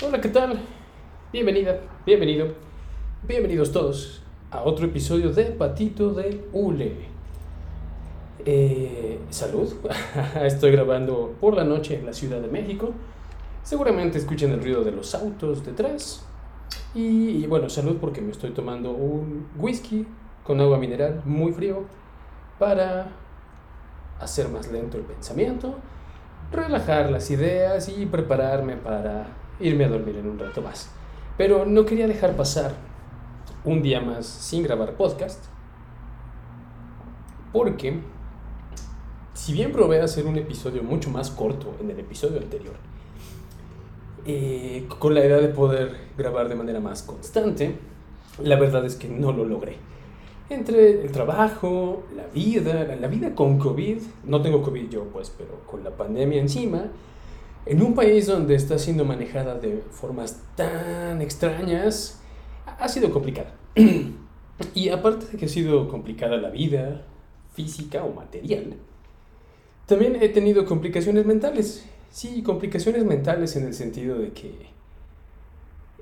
Hola, ¿qué tal? Bienvenida, bienvenido, bienvenidos todos a otro episodio de Patito de Ule. Eh, salud, estoy grabando por la noche en la Ciudad de México. Seguramente escuchen el ruido de los autos detrás. Y, y bueno, salud porque me estoy tomando un whisky con agua mineral muy frío para hacer más lento el pensamiento, relajar las ideas y prepararme para irme a dormir en un rato más. Pero no quería dejar pasar un día más sin grabar podcast, porque si bien probé hacer un episodio mucho más corto en el episodio anterior, eh, con la idea de poder grabar de manera más constante, la verdad es que no lo logré entre el trabajo, la vida, la vida con COVID, no tengo COVID yo pues, pero con la pandemia encima, en un país donde está siendo manejada de formas tan extrañas, ha sido complicada. y aparte de que ha sido complicada la vida física o material, también he tenido complicaciones mentales. Sí, complicaciones mentales en el sentido de que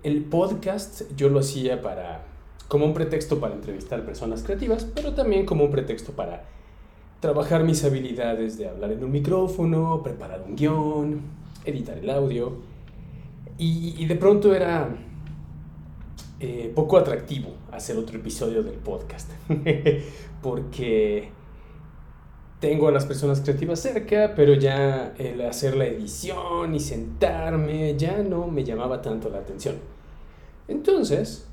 el podcast yo lo hacía para como un pretexto para entrevistar personas creativas, pero también como un pretexto para trabajar mis habilidades de hablar en un micrófono, preparar un guion, editar el audio. Y, de pronto era eh, poco atractivo hacer otro episodio del podcast, porque tengo a las personas creativas cerca, pero ya el hacer la edición y sentarme ya no me llamaba tanto la atención. Entonces,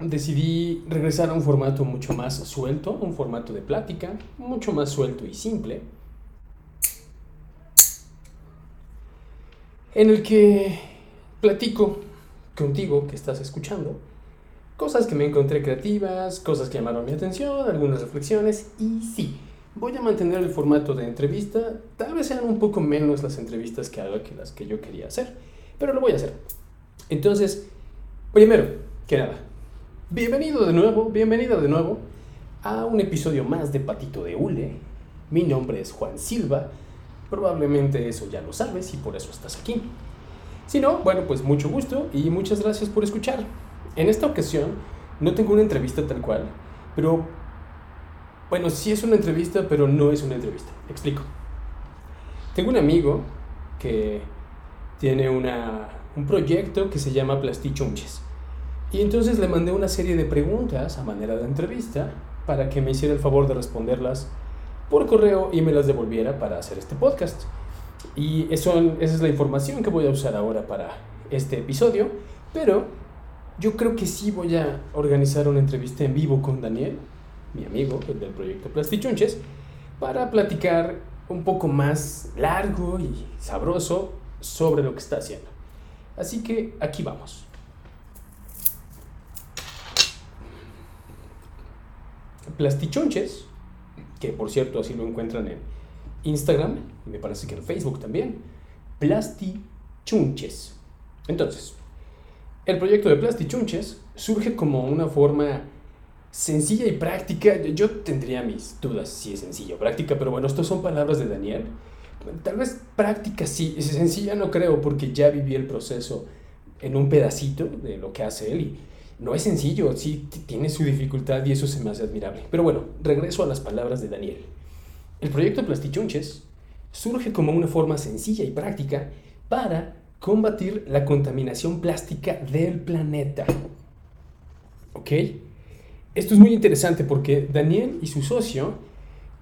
decidí regresar a un formato mucho más suelto, un formato de plática, mucho más suelto y simple, en el que platico contigo que estás escuchando cosas que me encontré creativas, cosas que llamaron mi atención, algunas reflexiones y sí, voy a mantener el formato de entrevista, tal vez sean un poco menos las entrevistas que haga que las que yo quería hacer, pero lo voy a hacer. Entonces, primero que nada, Bienvenido de nuevo, bienvenida de nuevo a un episodio más de Patito de Hule. Mi nombre es Juan Silva. Probablemente eso ya lo sabes y por eso estás aquí. Si no, bueno, pues mucho gusto y muchas gracias por escuchar. En esta ocasión no tengo una entrevista tal cual, pero bueno, sí es una entrevista, pero no es una entrevista. Explico. Tengo un amigo que tiene una, un proyecto que se llama Plastichunches y entonces le mandé una serie de preguntas a manera de entrevista para que me hiciera el favor de responderlas por correo y me las devolviera para hacer este podcast. Y eso, esa es la información que voy a usar ahora para este episodio, pero yo creo que sí voy a organizar una entrevista en vivo con Daniel, mi amigo, el del proyecto Plastichunches, para platicar un poco más largo y sabroso sobre lo que está haciendo. Así que aquí vamos. Plastichonches, que por cierto así lo encuentran en Instagram, y me parece que en Facebook también, Plastichunches. Entonces, el proyecto de Plastichunches surge como una forma sencilla y práctica. Yo tendría mis dudas si es sencilla o práctica, pero bueno, estas son palabras de Daniel. Tal vez práctica sí, sencilla no creo, porque ya viví el proceso en un pedacito de lo que hace él y no es sencillo, sí tiene su dificultad y eso se me hace admirable. Pero bueno, regreso a las palabras de Daniel. El proyecto Plastichunches surge como una forma sencilla y práctica para combatir la contaminación plástica del planeta. ¿Ok? Esto es muy interesante porque Daniel y su socio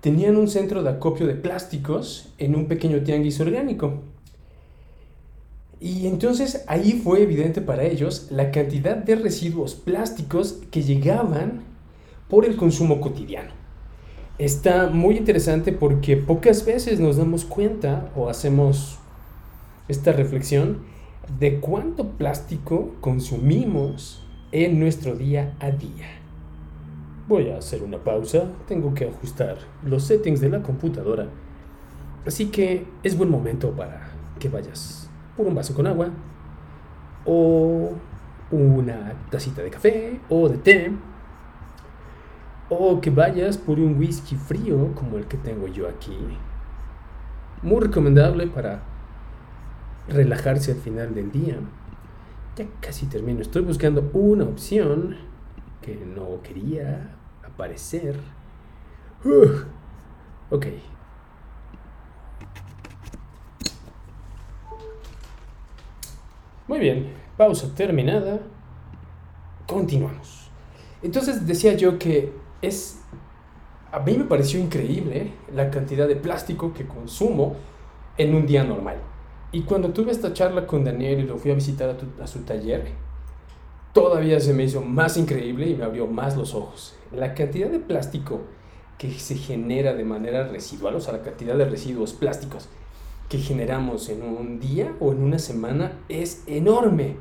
tenían un centro de acopio de plásticos en un pequeño tianguis orgánico. Y entonces ahí fue evidente para ellos la cantidad de residuos plásticos que llegaban por el consumo cotidiano. Está muy interesante porque pocas veces nos damos cuenta o hacemos esta reflexión de cuánto plástico consumimos en nuestro día a día. Voy a hacer una pausa, tengo que ajustar los settings de la computadora, así que es buen momento para que vayas por un vaso con agua, o una tacita de café, o de té, o que vayas por un whisky frío como el que tengo yo aquí. Muy recomendable para relajarse al final del día. Ya casi termino. Estoy buscando una opción que no quería aparecer. ok. Muy bien, pausa terminada. Continuamos. Entonces decía yo que es... A mí me pareció increíble la cantidad de plástico que consumo en un día normal. Y cuando tuve esta charla con Daniel y lo fui a visitar a, a su taller, todavía se me hizo más increíble y me abrió más los ojos. La cantidad de plástico que se genera de manera residual, o sea, la cantidad de residuos plásticos que generamos en un día o en una semana es enorme.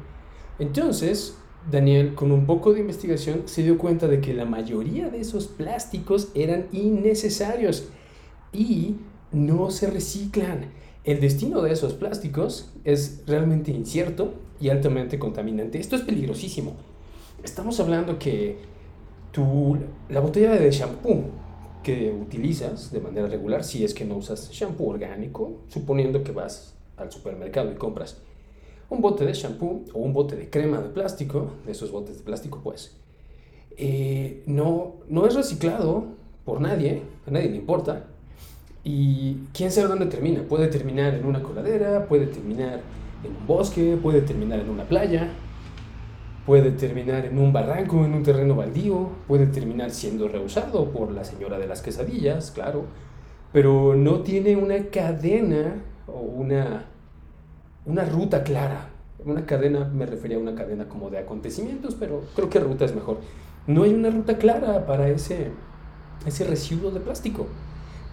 Entonces, Daniel, con un poco de investigación, se dio cuenta de que la mayoría de esos plásticos eran innecesarios y no se reciclan. El destino de esos plásticos es realmente incierto y altamente contaminante. Esto es peligrosísimo. Estamos hablando que tu, la botella de shampoo que utilizas de manera regular, si es que no usas shampoo orgánico, suponiendo que vas al supermercado y compras un bote de shampoo o un bote de crema de plástico, de esos botes de plástico pues, eh, no, no es reciclado por nadie, a nadie le importa, y quién sabe dónde termina. Puede terminar en una coladera, puede terminar en un bosque, puede terminar en una playa, puede terminar en un barranco, en un terreno baldío, puede terminar siendo reusado por la señora de las quesadillas, claro, pero no tiene una cadena o una, una ruta clara. Una cadena, me refería a una cadena como de acontecimientos, pero creo que ruta es mejor. No hay una ruta clara para ese, ese residuo de plástico.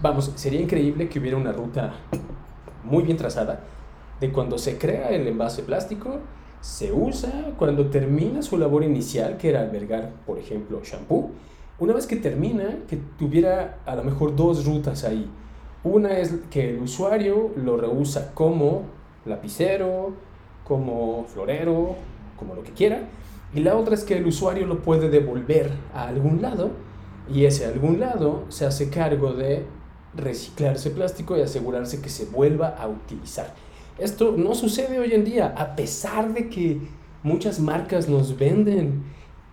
Vamos, sería increíble que hubiera una ruta muy bien trazada de cuando se crea el envase plástico, se usa cuando termina su labor inicial, que era albergar, por ejemplo, shampoo. Una vez que termina, que tuviera a lo mejor dos rutas ahí. Una es que el usuario lo reusa como lapicero, como florero, como lo que quiera. Y la otra es que el usuario lo puede devolver a algún lado y ese algún lado se hace cargo de reciclar ese plástico y asegurarse que se vuelva a utilizar. Esto no sucede hoy en día, a pesar de que muchas marcas nos venden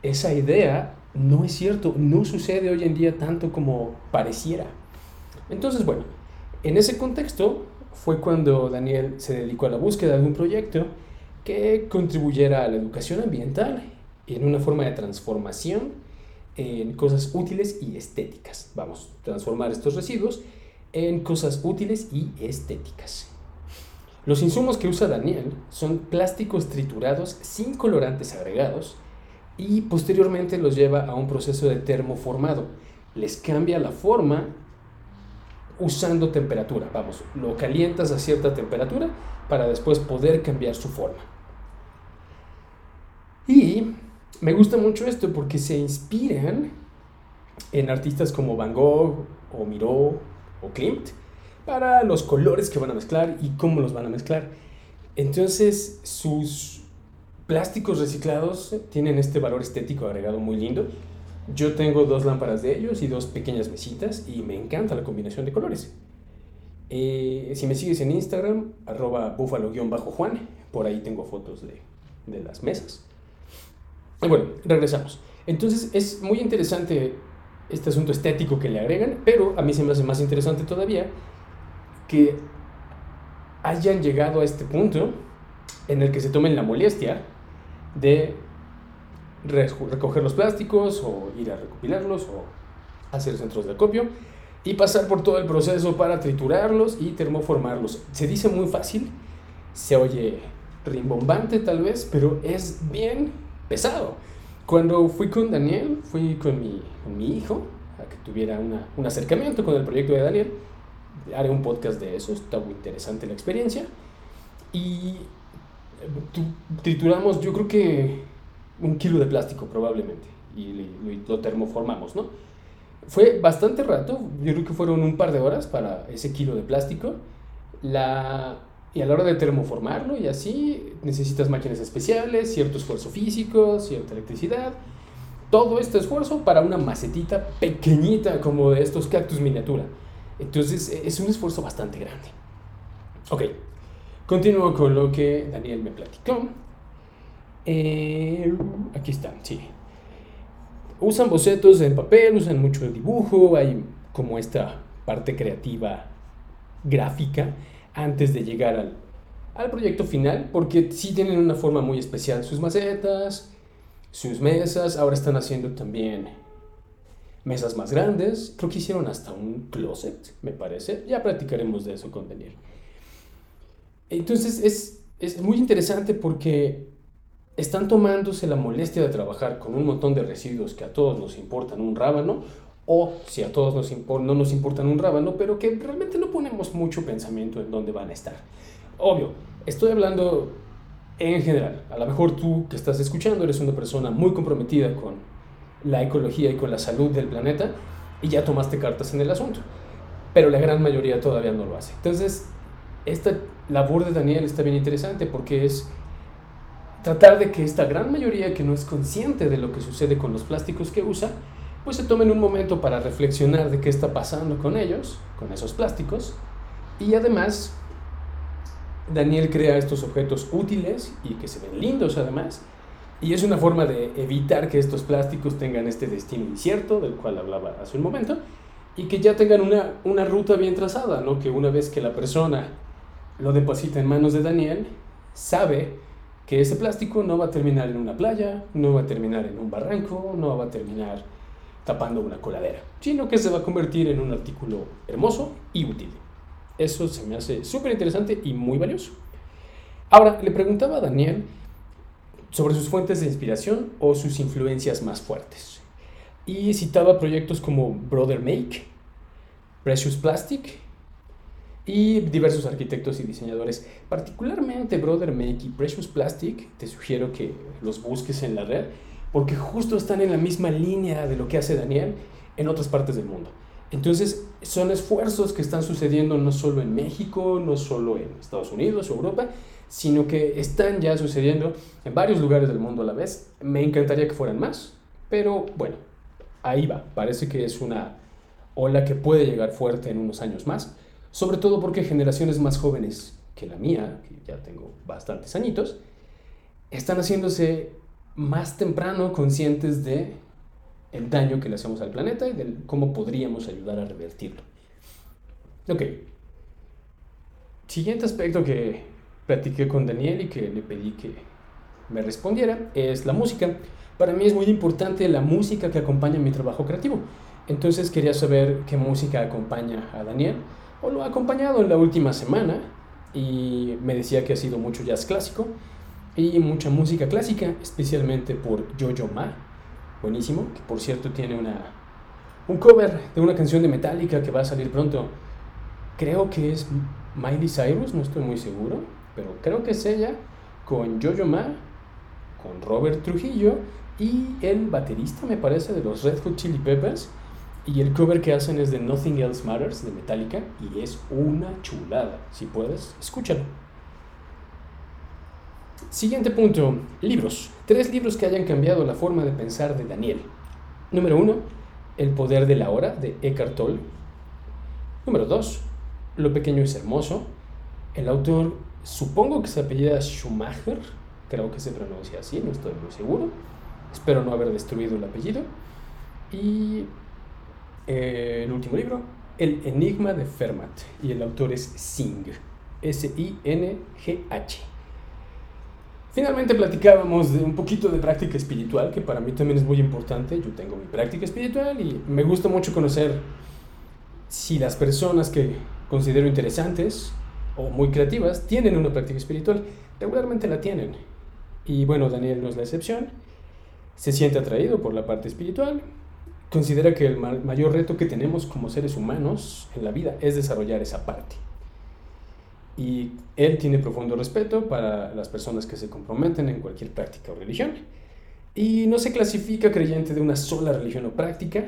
esa idea, no es cierto, no sucede hoy en día tanto como pareciera. Entonces, bueno, en ese contexto fue cuando Daniel se dedicó a la búsqueda de un proyecto que contribuyera a la educación ambiental en una forma de transformación en cosas útiles y estéticas. Vamos, transformar estos residuos en cosas útiles y estéticas. Los insumos que usa Daniel son plásticos triturados sin colorantes agregados y posteriormente los lleva a un proceso de termoformado. Les cambia la forma usando temperatura. Vamos, lo calientas a cierta temperatura para después poder cambiar su forma. Y me gusta mucho esto porque se inspiran en artistas como Van Gogh o Miró o Klimt para los colores que van a mezclar y cómo los van a mezclar. Entonces, sus plásticos reciclados tienen este valor estético agregado muy lindo. Yo tengo dos lámparas de ellos y dos pequeñas mesitas y me encanta la combinación de colores. Eh, si me sigues en Instagram, arroba búfalo-juan, por ahí tengo fotos de, de las mesas. Y bueno, regresamos. Entonces es muy interesante este asunto estético que le agregan, pero a mí se me hace más interesante todavía que hayan llegado a este punto en el que se tomen la molestia de recoger los plásticos o ir a recopilarlos o hacer centros de acopio y pasar por todo el proceso para triturarlos y termoformarlos. Se dice muy fácil, se oye rimbombante tal vez, pero es bien pesado. Cuando fui con Daniel, fui con mi, con mi hijo, a que tuviera una, un acercamiento con el proyecto de Daniel, haré un podcast de eso, está muy interesante la experiencia. Y eh, trituramos, yo creo que un kilo de plástico probablemente, y lo termoformamos, ¿no? Fue bastante rato, yo creo que fueron un par de horas para ese kilo de plástico. La, y a la hora de termoformarlo y así, necesitas máquinas especiales, cierto esfuerzo físico, cierta electricidad. Todo este esfuerzo para una macetita pequeñita como de estos cactus miniatura. Entonces es un esfuerzo bastante grande. Ok, Continúo con lo que Daniel me platicó. Eh, aquí están, sí. Usan bocetos en papel, usan mucho dibujo, hay como esta parte creativa gráfica antes de llegar al, al proyecto final, porque sí tienen una forma muy especial sus macetas, sus mesas, ahora están haciendo también mesas más grandes, creo que hicieron hasta un closet, me parece, ya practicaremos de eso con Daniel. Entonces es, es muy interesante porque están tomándose la molestia de trabajar con un montón de residuos que a todos nos importan un rábano, o si a todos nos no nos importan un rábano, pero que realmente no ponemos mucho pensamiento en dónde van a estar. Obvio, estoy hablando en general. A lo mejor tú que estás escuchando eres una persona muy comprometida con la ecología y con la salud del planeta y ya tomaste cartas en el asunto. Pero la gran mayoría todavía no lo hace. Entonces, esta labor de Daniel está bien interesante porque es tratar de que esta gran mayoría que no es consciente de lo que sucede con los plásticos que usa, pues se tomen un momento para reflexionar de qué está pasando con ellos, con esos plásticos, y además Daniel crea estos objetos útiles y que se ven lindos además, y es una forma de evitar que estos plásticos tengan este destino incierto del cual hablaba hace un momento, y que ya tengan una, una ruta bien trazada, ¿no? que una vez que la persona lo deposita en manos de Daniel, sabe que ese plástico no va a terminar en una playa, no va a terminar en un barranco, no va a terminar tapando una coladera, sino que se va a convertir en un artículo hermoso y útil. Eso se me hace súper interesante y muy valioso. Ahora, le preguntaba a Daniel sobre sus fuentes de inspiración o sus influencias más fuertes. Y citaba proyectos como Brother Make, Precious Plastic y diversos arquitectos y diseñadores. Particularmente Brother Make y Precious Plastic, te sugiero que los busques en la red, porque justo están en la misma línea de lo que hace Daniel en otras partes del mundo. Entonces, son esfuerzos que están sucediendo no solo en México, no solo en Estados Unidos o Europa, sino que están ya sucediendo en varios lugares del mundo a la vez. Me encantaría que fueran más, pero bueno, ahí va. Parece que es una ola que puede llegar fuerte en unos años más sobre todo porque generaciones más jóvenes que la mía, que ya tengo bastantes añitos, están haciéndose más temprano conscientes de el daño que le hacemos al planeta y de cómo podríamos ayudar a revertirlo. Ok. Siguiente aspecto que platiqué con Daniel y que le pedí que me respondiera es la música. Para mí es muy importante la música que acompaña mi trabajo creativo. Entonces quería saber qué música acompaña a Daniel o lo ha acompañado en la última semana y me decía que ha sido mucho jazz clásico y mucha música clásica, especialmente por Jojo Ma, buenísimo, que por cierto tiene una, un cover de una canción de Metallica que va a salir pronto. Creo que es Miley Cyrus, no estoy muy seguro, pero creo que es ella, con Jojo Ma, con Robert Trujillo y el baterista, me parece, de los Red Hot Chili Peppers y el cover que hacen es de Nothing Else Matters de Metallica y es una chulada. Si puedes, escúchalo. Siguiente punto, libros. Tres libros que hayan cambiado la forma de pensar de Daniel. Número uno, El poder de la hora de Eckhart Tolle. Número dos, Lo pequeño es hermoso. El autor, supongo que se apellida Schumacher, creo que se pronuncia así, no estoy muy seguro. Espero no haber destruido el apellido. Y el último libro, El Enigma de Fermat, y el autor es Singh, S-I-N-G-H. Finalmente platicábamos de un poquito de práctica espiritual, que para mí también es muy importante. Yo tengo mi práctica espiritual y me gusta mucho conocer si las personas que considero interesantes o muy creativas tienen una práctica espiritual. Regularmente la tienen. Y bueno, Daniel no es la excepción. Se siente atraído por la parte espiritual, considera que el mayor reto que tenemos como seres humanos en la vida es desarrollar esa parte. Y él tiene profundo respeto para las personas que se comprometen en cualquier práctica o religión. Y no se clasifica creyente de una sola religión o práctica.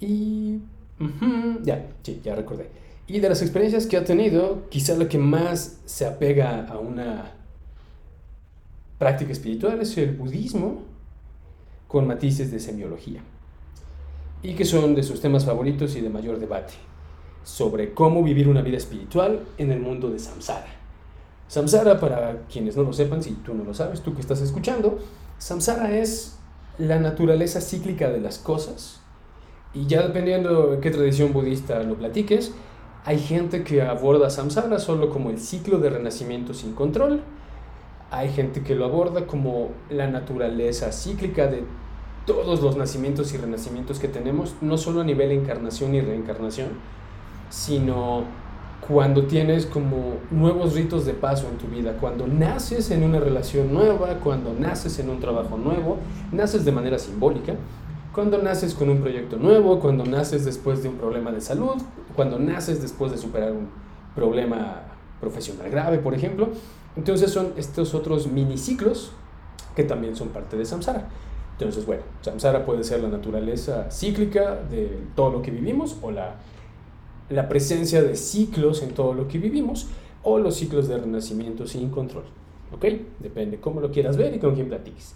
Y... ya, sí, ya recordé. Y de las experiencias que ha tenido, quizá la que más se apega a una práctica espiritual es el budismo con matices de semiología y que son de sus temas favoritos y de mayor debate, sobre cómo vivir una vida espiritual en el mundo de samsara. Samsara, para quienes no lo sepan, si tú no lo sabes, tú que estás escuchando, Samsara es la naturaleza cíclica de las cosas. Y ya dependiendo de qué tradición budista lo platiques, hay gente que aborda Samsara solo como el ciclo de renacimiento sin control. Hay gente que lo aborda como la naturaleza cíclica de todos los nacimientos y renacimientos que tenemos, no solo a nivel encarnación y reencarnación, sino cuando tienes como nuevos ritos de paso en tu vida, cuando naces en una relación nueva, cuando naces en un trabajo nuevo, naces de manera simbólica, cuando naces con un proyecto nuevo, cuando naces después de un problema de salud, cuando naces después de superar un problema profesional grave, por ejemplo. Entonces son estos otros miniciclos que también son parte de samsara. Entonces, bueno, samsara puede ser la naturaleza cíclica de todo lo que vivimos o la la presencia de ciclos en todo lo que vivimos o los ciclos de renacimiento sin control. ¿Ok? Depende cómo lo quieras ver y con quién platiques.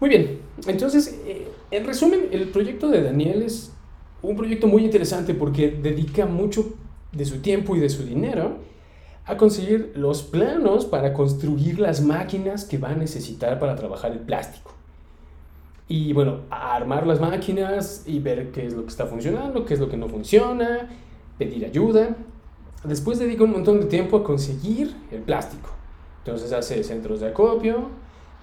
Muy bien, entonces, eh, en resumen, el proyecto de Daniel es un proyecto muy interesante porque dedica mucho de su tiempo y de su dinero a conseguir los planos para construir las máquinas que va a necesitar para trabajar el plástico. Y bueno, armar las máquinas y ver qué es lo que está funcionando, qué es lo que no funciona, pedir ayuda. Después dedica un montón de tiempo a conseguir el plástico. Entonces hace centros de acopio,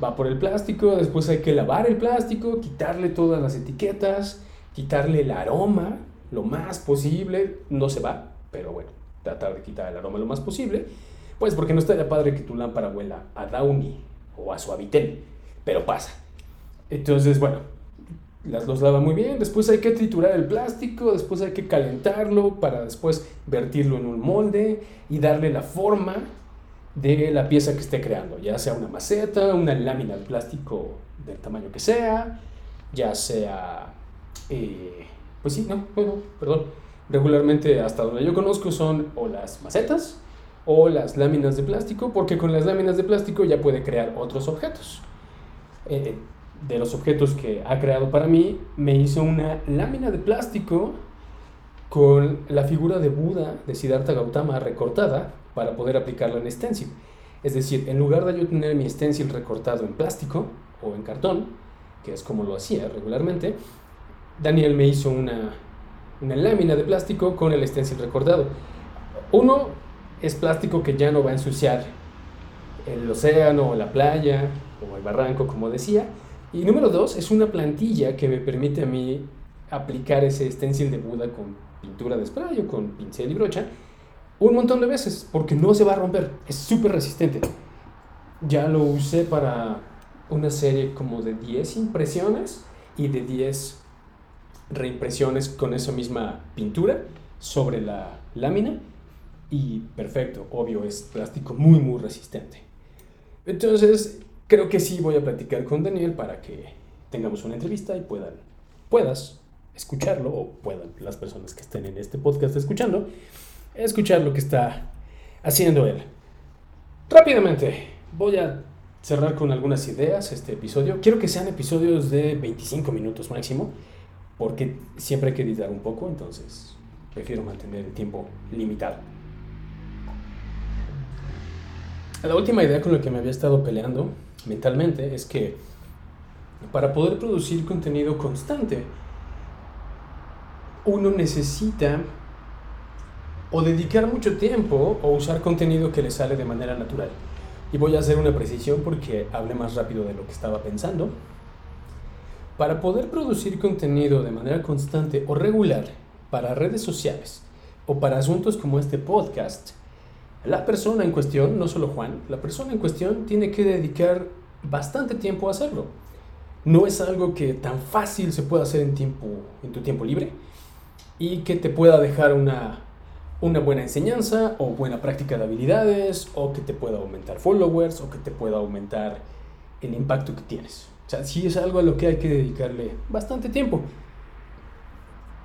va por el plástico, después hay que lavar el plástico, quitarle todas las etiquetas, quitarle el aroma lo más posible. No se va, pero bueno, tratar de quitar el aroma lo más posible. Pues porque no estaría padre que tu lámpara huela a Downy o a Suavitel, pero pasa. Entonces, bueno, las los lava muy bien. Después hay que triturar el plástico, después hay que calentarlo para después vertirlo en un molde y darle la forma de la pieza que esté creando, ya sea una maceta, una lámina de plástico del tamaño que sea, ya sea, eh, pues sí, no, bueno, perdón, regularmente hasta donde yo conozco son o las macetas o las láminas de plástico, porque con las láminas de plástico ya puede crear otros objetos. Eh, de los objetos que ha creado para mí, me hizo una lámina de plástico con la figura de Buda de Siddhartha Gautama recortada para poder aplicarla en stencil. Es decir, en lugar de yo tener mi stencil recortado en plástico o en cartón, que es como lo hacía regularmente, Daniel me hizo una, una lámina de plástico con el stencil recortado. Uno es plástico que ya no va a ensuciar el océano o la playa o el barranco, como decía, y número dos, es una plantilla que me permite a mí aplicar ese stencil de Buda con pintura de spray o con pincel y brocha un montón de veces porque no se va a romper, es súper resistente. Ya lo usé para una serie como de 10 impresiones y de 10 reimpresiones con esa misma pintura sobre la lámina y perfecto, obvio es plástico muy muy resistente. Entonces creo que sí voy a platicar con Daniel para que tengamos una entrevista y puedan, puedas escucharlo o puedan las personas que estén en este podcast escuchando, escuchar lo que está haciendo él. Rápidamente, voy a cerrar con algunas ideas este episodio. Quiero que sean episodios de 25 minutos máximo, porque siempre hay que editar un poco, entonces prefiero mantener el tiempo limitado. La última idea con la que me había estado peleando mentalmente es que para poder producir contenido constante, uno necesita o dedicar mucho tiempo o usar contenido que le sale de manera natural. Y voy a hacer una precisión porque hablé más rápido de lo que estaba pensando. Para poder producir contenido de manera constante o regular para redes sociales o para asuntos como este podcast, la persona en cuestión, no solo Juan, la persona en cuestión tiene que dedicar bastante tiempo a hacerlo. No es algo que tan fácil se pueda hacer en, tiempo, en tu tiempo libre y que te pueda dejar una, una buena enseñanza o buena práctica de habilidades o que te pueda aumentar followers o que te pueda aumentar el impacto que tienes. O sea, sí es algo a lo que hay que dedicarle bastante tiempo.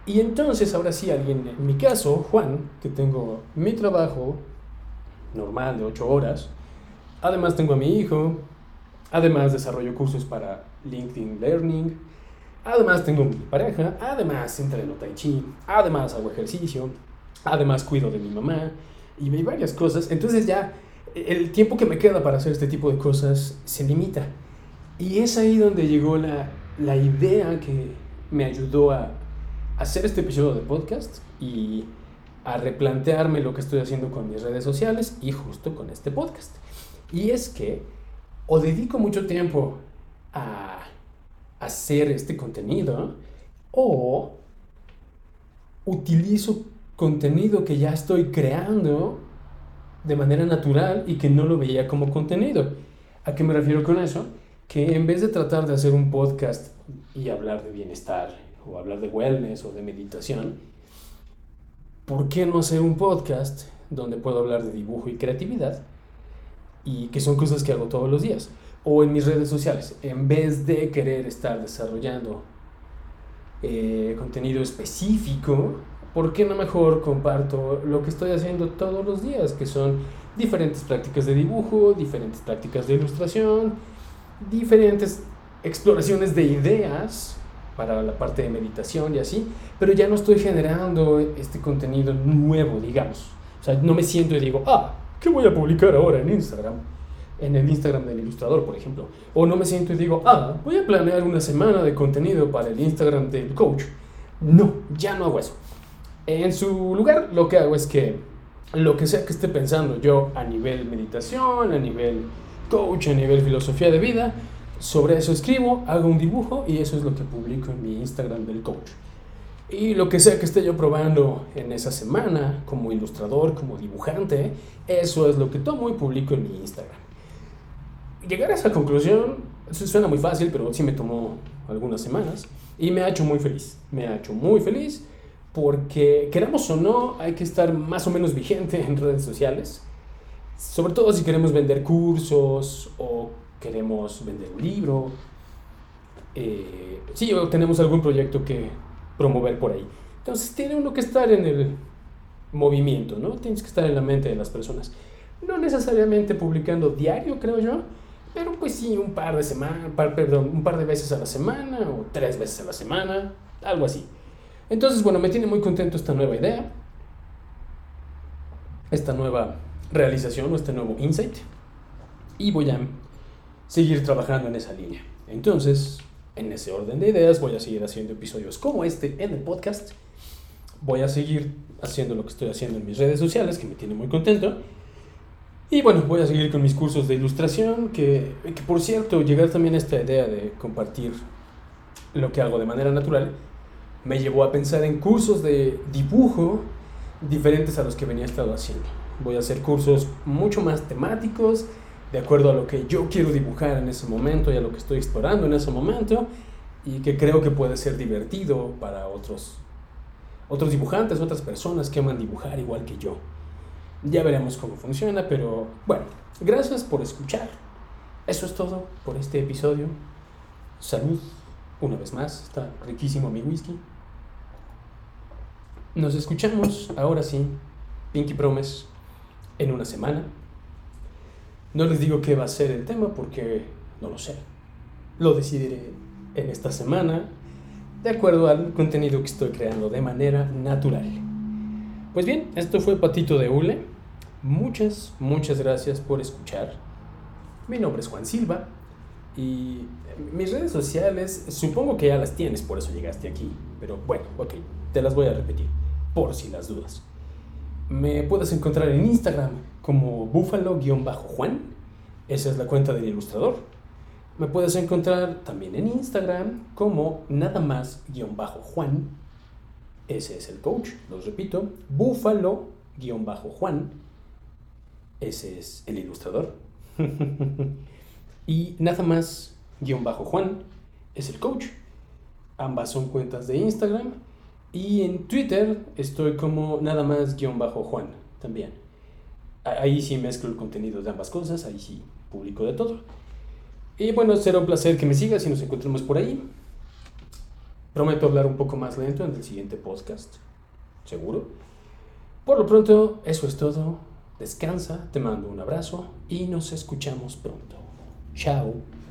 Y entonces, ahora sí, alguien, en mi caso, Juan, que tengo mi trabajo normal de 8 horas, además tengo a mi hijo, Además, desarrollo cursos para LinkedIn Learning. Además, tengo mi pareja. Además, entreno Tai Chi. Además, hago ejercicio. Además, cuido de mi mamá. Y varias cosas. Entonces, ya el tiempo que me queda para hacer este tipo de cosas se limita. Y es ahí donde llegó la, la idea que me ayudó a hacer este episodio de podcast y a replantearme lo que estoy haciendo con mis redes sociales y justo con este podcast. Y es que o dedico mucho tiempo a hacer este contenido o utilizo contenido que ya estoy creando de manera natural y que no lo veía como contenido. ¿A qué me refiero con eso? Que en vez de tratar de hacer un podcast y hablar de bienestar o hablar de wellness o de meditación, ¿por qué no hacer un podcast donde puedo hablar de dibujo y creatividad? Y que son cosas que hago todos los días. O en mis redes sociales, en vez de querer estar desarrollando eh, contenido específico, ¿por qué no mejor comparto lo que estoy haciendo todos los días? Que son diferentes prácticas de dibujo, diferentes prácticas de ilustración, diferentes exploraciones de ideas para la parte de meditación y así, pero ya no estoy generando este contenido nuevo, digamos. O sea, no me siento y digo, ah, ¿qué voy a publicar ahora en Instagram? En el Instagram del ilustrador, por ejemplo. O no me siento y digo, ah, voy a planear una semana de contenido para el Instagram del coach. No, ya no hago eso. En su lugar, lo que hago es que lo que sea que esté pensando yo a nivel meditación, a nivel coach, a nivel filosofía de vida, sobre eso escribo, hago un dibujo y eso es lo que publico en mi Instagram del coach. Y lo que sea que esté yo probando en esa semana, como ilustrador, como dibujante, eso es lo que tomo y publico en mi Instagram. Llegar a esa conclusión suena muy fácil, pero sí me tomó algunas semanas y me ha hecho muy feliz. Me ha hecho muy feliz porque, queramos o no, hay que estar más o menos vigente en redes sociales. Sobre todo si queremos vender cursos o queremos vender un libro, eh, sí, o tenemos algún proyecto que promover por ahí. Entonces tiene uno que estar en el movimiento, ¿no? Tienes que estar en la mente de las personas. No necesariamente publicando diario, creo yo, pero pues sí, un par de semanas, perdón, un par de veces a la semana o tres veces a la semana, algo así. Entonces, bueno, me tiene muy contento esta nueva idea, esta nueva realización o este nuevo insight. Y voy a seguir trabajando en esa línea. Entonces, en ese orden de ideas, voy a seguir haciendo episodios como este en el podcast. Voy a seguir haciendo lo que estoy haciendo en mis redes sociales, que me tiene muy contento. Y bueno, voy a seguir con mis cursos de ilustración, que, por cierto, llegar también a esta idea de compartir lo que hago de manera natural, me llevó a pensar en cursos de dibujo diferentes a los que venía estado haciendo. Voy a hacer cursos mucho más temáticos, de acuerdo a lo que yo quiero dibujar en ese momento y a lo que estoy explorando en ese momento y que creo que puede ser divertido para otros, otros dibujantes, otras personas que aman dibujar igual que yo. Ya veremos cómo funciona, pero bueno, gracias por escuchar. Eso es todo por este episodio. Salud, una vez más, está riquísimo mi whisky. Nos escuchamos ahora sí, Pinky Promise, en una semana. No les digo qué va a ser el tema porque no lo sé. Lo decidiré en esta semana de acuerdo al contenido que estoy creando de manera natural. Pues bien, esto fue Patito de Hule. Muchas, muchas gracias por escuchar. Mi nombre es Juan Silva y mis redes sociales supongo que ya las tienes, por eso llegaste aquí. Pero bueno, ok, te las voy a repetir, por si las dudas. Me puedes encontrar en Instagram como búfalo-juan. Esa es la cuenta del ilustrador. Me puedes encontrar también en Instagram como nada más-juan. Ese es el coach, los repito, búfalo-juan. Ese es el ilustrador. y nada más-juan es el coach. Ambas son cuentas de Instagram. Y en Twitter estoy como nada más-juan también. Ahí sí mezclo el contenido de ambas cosas, ahí sí publico de todo. Y bueno, será un placer que me sigas y nos encontremos por ahí. Prometo hablar un poco más lento en el siguiente podcast, seguro. Por lo pronto, eso es todo. Descansa, te mando un abrazo y nos escuchamos pronto. Chao.